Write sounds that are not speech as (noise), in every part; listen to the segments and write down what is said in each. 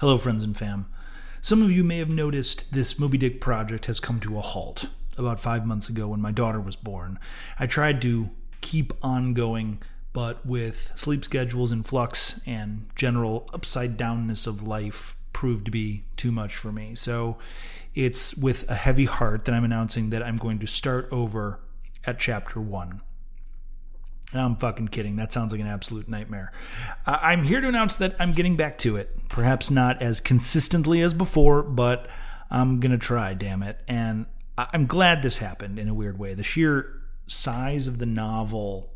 Hello, friends and fam. Some of you may have noticed this Moby Dick project has come to a halt. About five months ago, when my daughter was born, I tried to keep on going, but with sleep schedules in flux and general upside downness of life proved to be too much for me. So it's with a heavy heart that I'm announcing that I'm going to start over at chapter one. I'm fucking kidding. That sounds like an absolute nightmare. I'm here to announce that I'm getting back to it. Perhaps not as consistently as before, but I'm going to try, damn it. And I'm glad this happened in a weird way. The sheer size of the novel,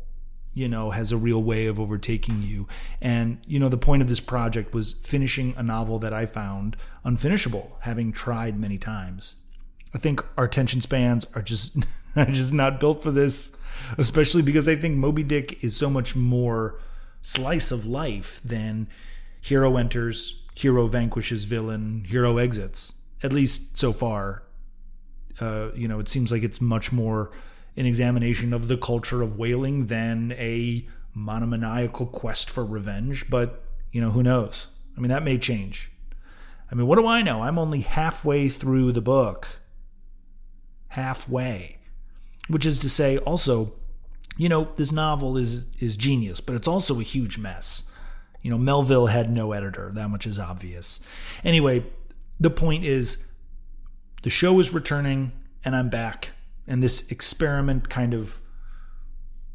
you know, has a real way of overtaking you. And, you know, the point of this project was finishing a novel that I found unfinishable, having tried many times. I think our attention spans are just (laughs) just not built for this especially because I think Moby Dick is so much more slice of life than hero enters, hero vanquishes villain, hero exits. At least so far, uh, you know, it seems like it's much more an examination of the culture of whaling than a monomaniacal quest for revenge. But you know, who knows? I mean, that may change. I mean, what do I know? I'm only halfway through the book. Halfway which is to say also you know this novel is is genius but it's also a huge mess. You know melville had no editor that much is obvious. Anyway the point is the show is returning and i'm back. And this experiment kind of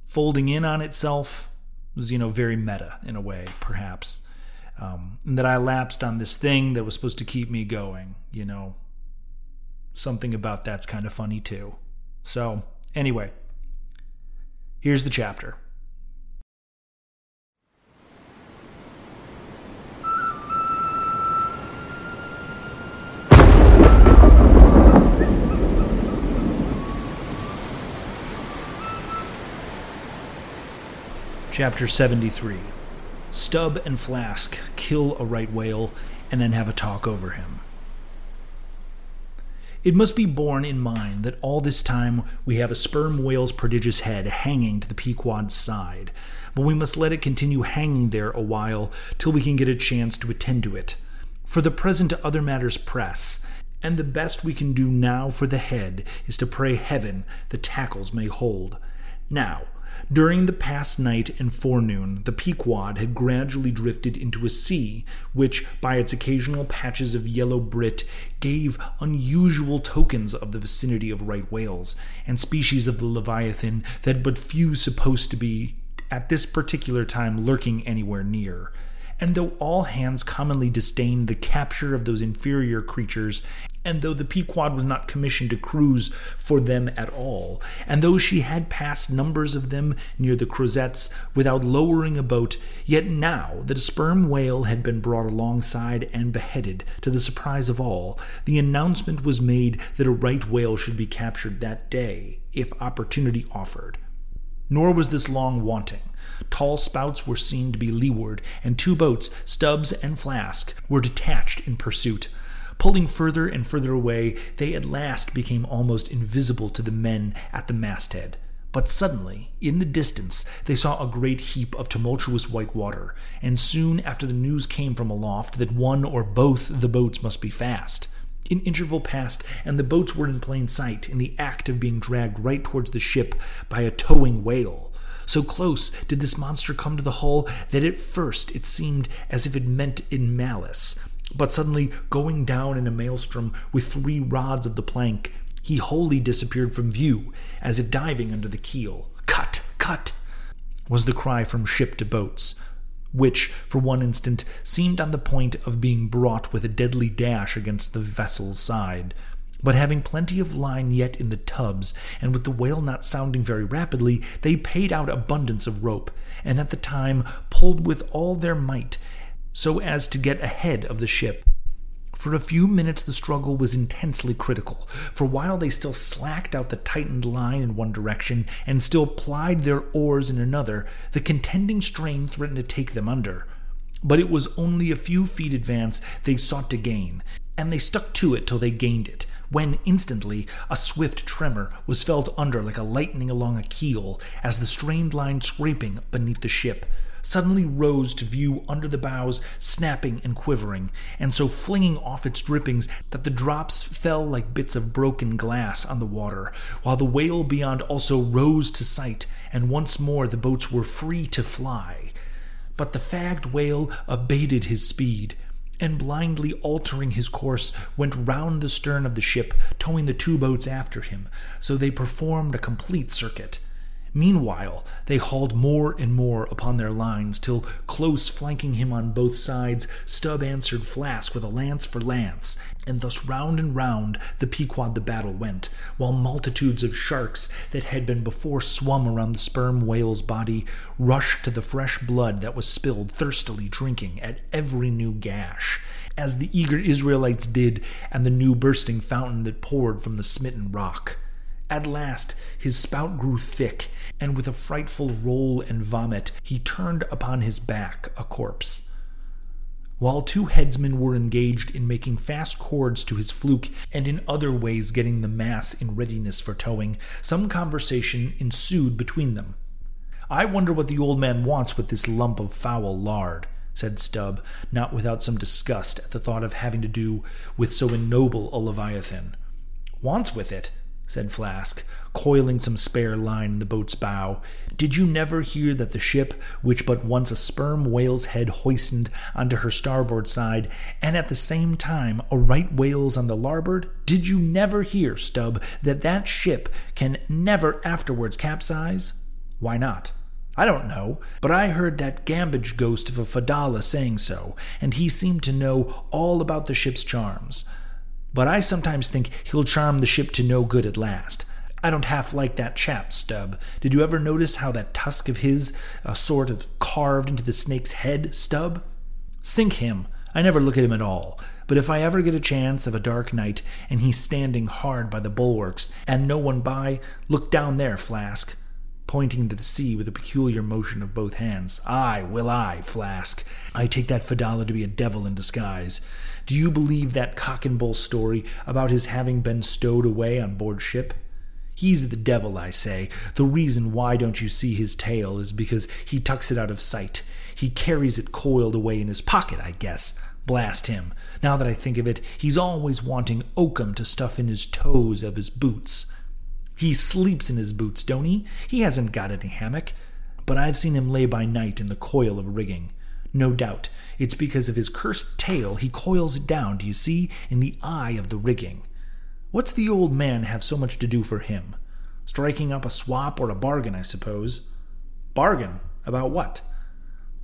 folding in on itself was you know very meta in a way perhaps. Um, and that i lapsed on this thing that was supposed to keep me going you know something about that's kind of funny too so Anyway, here's the chapter. Chapter 73 Stub and Flask kill a right whale and then have a talk over him. It must be borne in mind that all this time we have a sperm whale's prodigious head hanging to the Pequod's side, but we must let it continue hanging there a while till we can get a chance to attend to it. For the present other matters press, and the best we can do now for the head is to pray heaven the tackles may hold. Now, during the past night and forenoon, the Pequod had gradually drifted into a sea, which, by its occasional patches of yellow brit, gave unusual tokens of the vicinity of right whales, and species of the Leviathan that but few supposed to be at this particular time lurking anywhere near. And though all hands commonly disdained the capture of those inferior creatures and though the Pequod was not commissioned to cruise for them at all, and though she had passed numbers of them near the Crozetts without lowering a boat, yet now that a sperm whale had been brought alongside and beheaded, to the surprise of all, the announcement was made that a right whale should be captured that day, if opportunity offered. Nor was this long wanting. Tall spouts were seen to be leeward, and two boats, Stubb's and Flask, were detached in pursuit. Pulling further and further away, they at last became almost invisible to the men at the masthead. But suddenly, in the distance, they saw a great heap of tumultuous white water, and soon after the news came from aloft that one or both the boats must be fast. An interval passed, and the boats were in plain sight, in the act of being dragged right towards the ship by a towing whale. So close did this monster come to the hull that at first it seemed as if it meant in malice, but suddenly, going down in a maelstrom with three rods of the plank, he wholly disappeared from view, as if diving under the keel. Cut! Cut! was the cry from ship to boats, which, for one instant, seemed on the point of being brought with a deadly dash against the vessel's side. But having plenty of line yet in the tubs, and with the whale not sounding very rapidly, they paid out abundance of rope, and at the time pulled with all their might, so as to get ahead of the ship. For a few minutes, the struggle was intensely critical, for while they still slacked out the tightened line in one direction and still plied their oars in another, the contending strain threatened to take them under. But it was only a few feet advance they sought to gain, and they stuck to it till they gained it, when instantly a swift tremor was felt under like a lightning along a keel as the strained line scraping beneath the ship. Suddenly rose to view under the bows, snapping and quivering, and so flinging off its drippings that the drops fell like bits of broken glass on the water, while the whale beyond also rose to sight, and once more the boats were free to fly. But the fagged whale abated his speed, and blindly altering his course, went round the stern of the ship, towing the two boats after him, so they performed a complete circuit. Meanwhile, they hauled more and more upon their lines, till, close flanking him on both sides, Stubb answered Flask with a lance for lance, and thus round and round the Pequod the battle went, while multitudes of sharks that had been before swum around the sperm whale's body rushed to the fresh blood that was spilled thirstily drinking at every new gash, as the eager Israelites did and the new bursting fountain that poured from the smitten rock. At last his spout grew thick, and with a frightful roll and vomit he turned upon his back a corpse. While two headsmen were engaged in making fast cords to his fluke and in other ways getting the mass in readiness for towing, some conversation ensued between them. I wonder what the old man wants with this lump of foul lard, said Stubb, not without some disgust at the thought of having to do with so ignoble a leviathan. Wants with it? Said Flask, coiling some spare line in the boat's bow. Did you never hear that the ship, which but once a sperm whale's head hoisted onto her starboard side, and at the same time a right whale's on the larboard, did you never hear, Stubb, that that ship can never afterwards capsize? Why not? I don't know, but I heard that gamboge ghost of a Fedallah saying so, and he seemed to know all about the ship's charms. But I sometimes think he'll charm the ship to no good at last. I don't half like that chap, Stubb. Did you ever notice how that tusk of his uh, sort of carved into the snake's head, Stubb? Sink him. I never look at him at all. But if I ever get a chance of a dark night and he's standing hard by the bulwarks and no one by, look down there, Flask pointing to the sea with a peculiar motion of both hands. Aye, will I, Flask. I take that Fedallah to be a devil in disguise. Do you believe that cock and bull story about his having been stowed away on board ship? He's the devil, I say. The reason why don't you see his tail is because he tucks it out of sight. He carries it coiled away in his pocket, I guess. Blast him. Now that I think of it, he's always wanting oakum to stuff in his toes of his boots. He sleeps in his boots, don't he? He hasn't got any hammock. But I've seen him lay by night in the coil of rigging. No doubt, it's because of his cursed tail he coils it down, do you see, in the eye of the rigging. What's the old man have so much to do for him? Striking up a swap or a bargain, I suppose. Bargain? About what?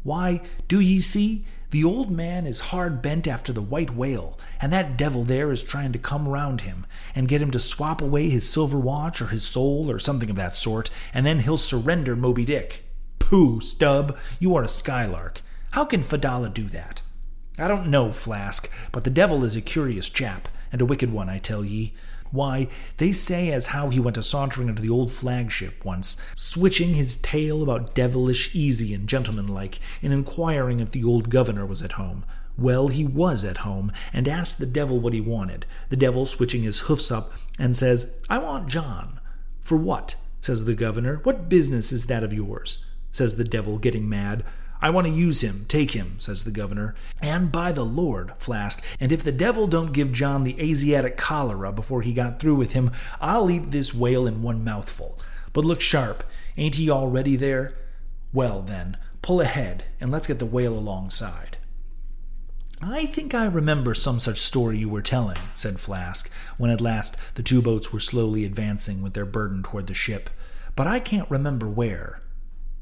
Why, do ye see? The old man is hard bent after the white whale, and that devil there is trying to come round him and get him to swap away his silver watch or his soul or something of that sort, and then he'll surrender Moby Dick. Pooh, Stubb, you are a skylark. How can Fedallah do that? I don't know, Flask, but the devil is a curious chap, and a wicked one, I tell ye. Why, they say as how he went a sauntering into the old flagship once, switching his tail about devilish easy and gentlemanlike, in inquiring if the old governor was at home. Well, he was at home, and asked the devil what he wanted. The devil switching his hoofs up, and says, I want John. For what? says the governor. What business is that of yours? says the devil, getting mad. I want to use him. Take him, says the governor. And by the Lord, Flask, and if the devil don't give John the Asiatic cholera before he got through with him, I'll eat this whale in one mouthful. But look sharp. Ain't he already there? Well, then, pull ahead, and let's get the whale alongside. I think I remember some such story you were telling, said Flask, when at last the two boats were slowly advancing with their burden toward the ship. But I can't remember where.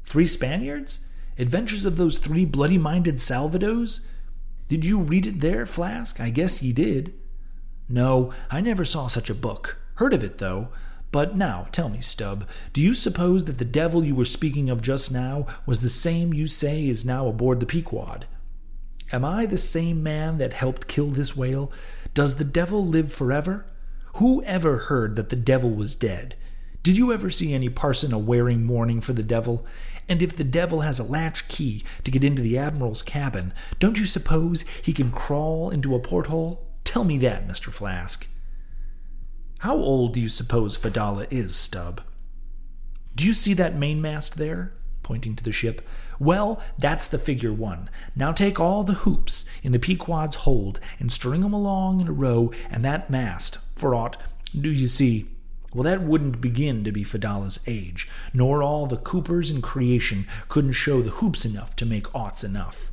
Three Spaniards? Adventures of those three bloody minded Salvados? Did you read it there, Flask? I guess ye did. No, I never saw such a book. Heard of it, though. But now, tell me, Stubb, do you suppose that the devil you were speaking of just now was the same you say is now aboard the Pequod? Am I the same man that helped kill this whale? Does the devil live forever? Who ever heard that the devil was dead? Did you ever see any parson a wearing mourning for the devil? And if the devil has a latch key to get into the admiral's cabin, don't you suppose he can crawl into a porthole? Tell me that, Mr. Flask. How old do you suppose Fedallah is, Stubb? Do you see that mainmast there? Pointing to the ship. Well, that's the figure one. Now take all the hoops in the Pequod's hold and string 'em along in a row, and that mast, for aught, do you see, well, that wouldn't begin to be Fedallah's age, nor all the coopers in creation couldn't show the hoops enough to make aughts enough.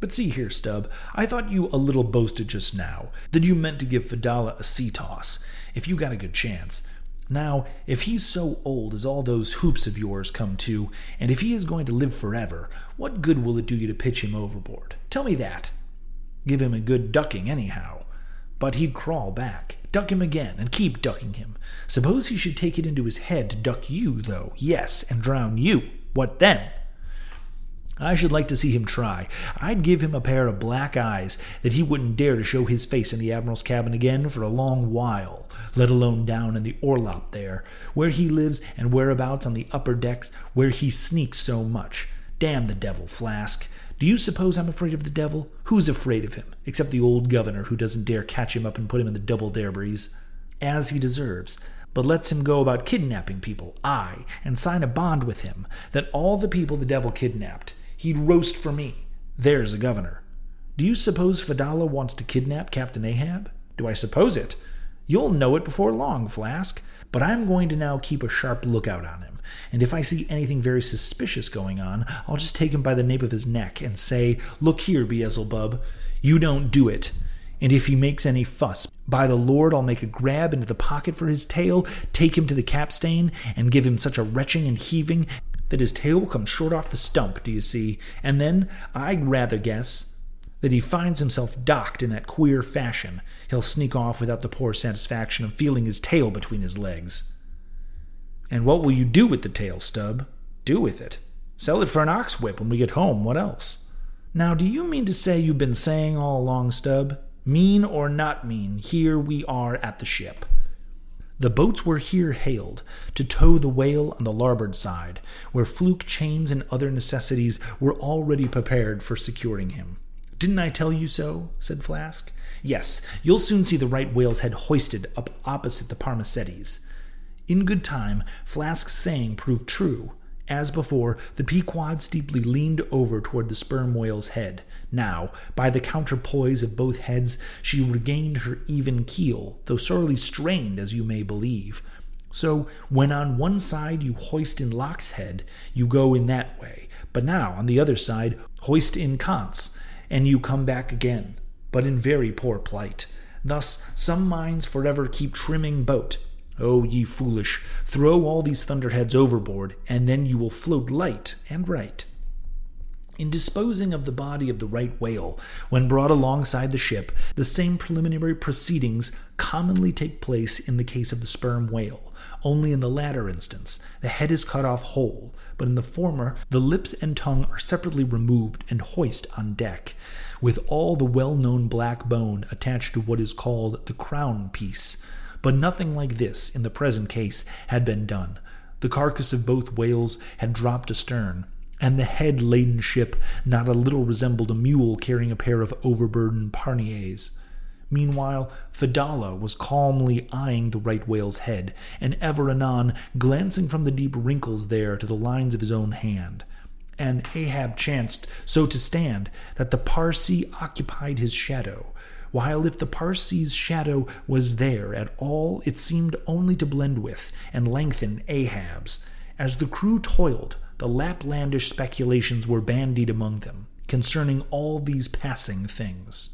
But see here, Stubb, I thought you a little boasted just now that you meant to give Fedallah a sea toss, if you got a good chance. Now, if he's so old as all those hoops of yours come to, and if he is going to live forever, what good will it do you to pitch him overboard? Tell me that. Give him a good ducking, anyhow. But he'd crawl back. Duck him again, and keep ducking him. Suppose he should take it into his head to duck you, though, yes, and drown you. What then? I should like to see him try. I'd give him a pair of black eyes that he wouldn't dare to show his face in the Admiral's cabin again for a long while, let alone down in the orlop there, where he lives and whereabouts on the upper decks where he sneaks so much. Damn the devil, Flask. Do you suppose I'm afraid of the devil? Who's afraid of him, except the old governor who doesn't dare catch him up and put him in the double dare? As he deserves but lets him go about kidnapping people, aye, and sign a bond with him that all the people the devil kidnapped He'd roast for me. There's a governor. Do you suppose Fedallah wants to kidnap Captain Ahab? Do I suppose it? You'll know it before long, Flask. But I'm going to now keep a sharp lookout on him, and if I see anything very suspicious going on, I'll just take him by the nape of his neck and say, Look here, Beelzebub, you don't do it. And if he makes any fuss, by the Lord, I'll make a grab into the pocket for his tail, take him to the capstan, and give him such a retching and heaving that his tail will come short off the stump, do you see? And then, I'd rather guess, that he finds himself docked in that queer fashion. He'll sneak off without the poor satisfaction of feeling his tail between his legs. And what will you do with the tail, Stubb? Do with it? Sell it for an ox whip when we get home. What else? Now, do you mean to say you've been saying all along, Stubb? Mean or not mean, here we are at the ship. The boats were here hailed to tow the whale on the larboard side, where fluke chains and other necessities were already prepared for securing him. Didn't I tell you so? said Flask. Yes, you'll soon see the right whale's head hoisted up opposite the Parmacetti's. In good time, Flask's saying proved true, as before, the Pequod steeply leaned over toward the sperm whale's head. Now, by the counterpoise of both heads, she regained her even keel, though sorely strained, as you may believe. So, when on one side you hoist in Locke's head, you go in that way, but now on the other side, hoist in Kant's, and you come back again, but in very poor plight. Thus, some minds forever keep trimming boat, O ye foolish, throw all these thunderheads overboard, and then you will float light and right. In disposing of the body of the right whale, when brought alongside the ship, the same preliminary proceedings commonly take place in the case of the sperm whale. Only in the latter instance, the head is cut off whole, but in the former, the lips and tongue are separately removed and hoist on deck, with all the well known black bone attached to what is called the crown piece. But nothing like this, in the present case, had been done. The carcass of both whales had dropped astern, and the head laden ship not a little resembled a mule carrying a pair of overburdened panniers. Meanwhile, Fedallah was calmly eyeing the right whale's head, and ever anon glancing from the deep wrinkles there to the lines of his own hand. And Ahab chanced so to stand that the Parsee occupied his shadow, while if the Parsee's shadow was there at all, it seemed only to blend with and lengthen Ahab's. As the crew toiled, the Laplandish speculations were bandied among them concerning all these passing things.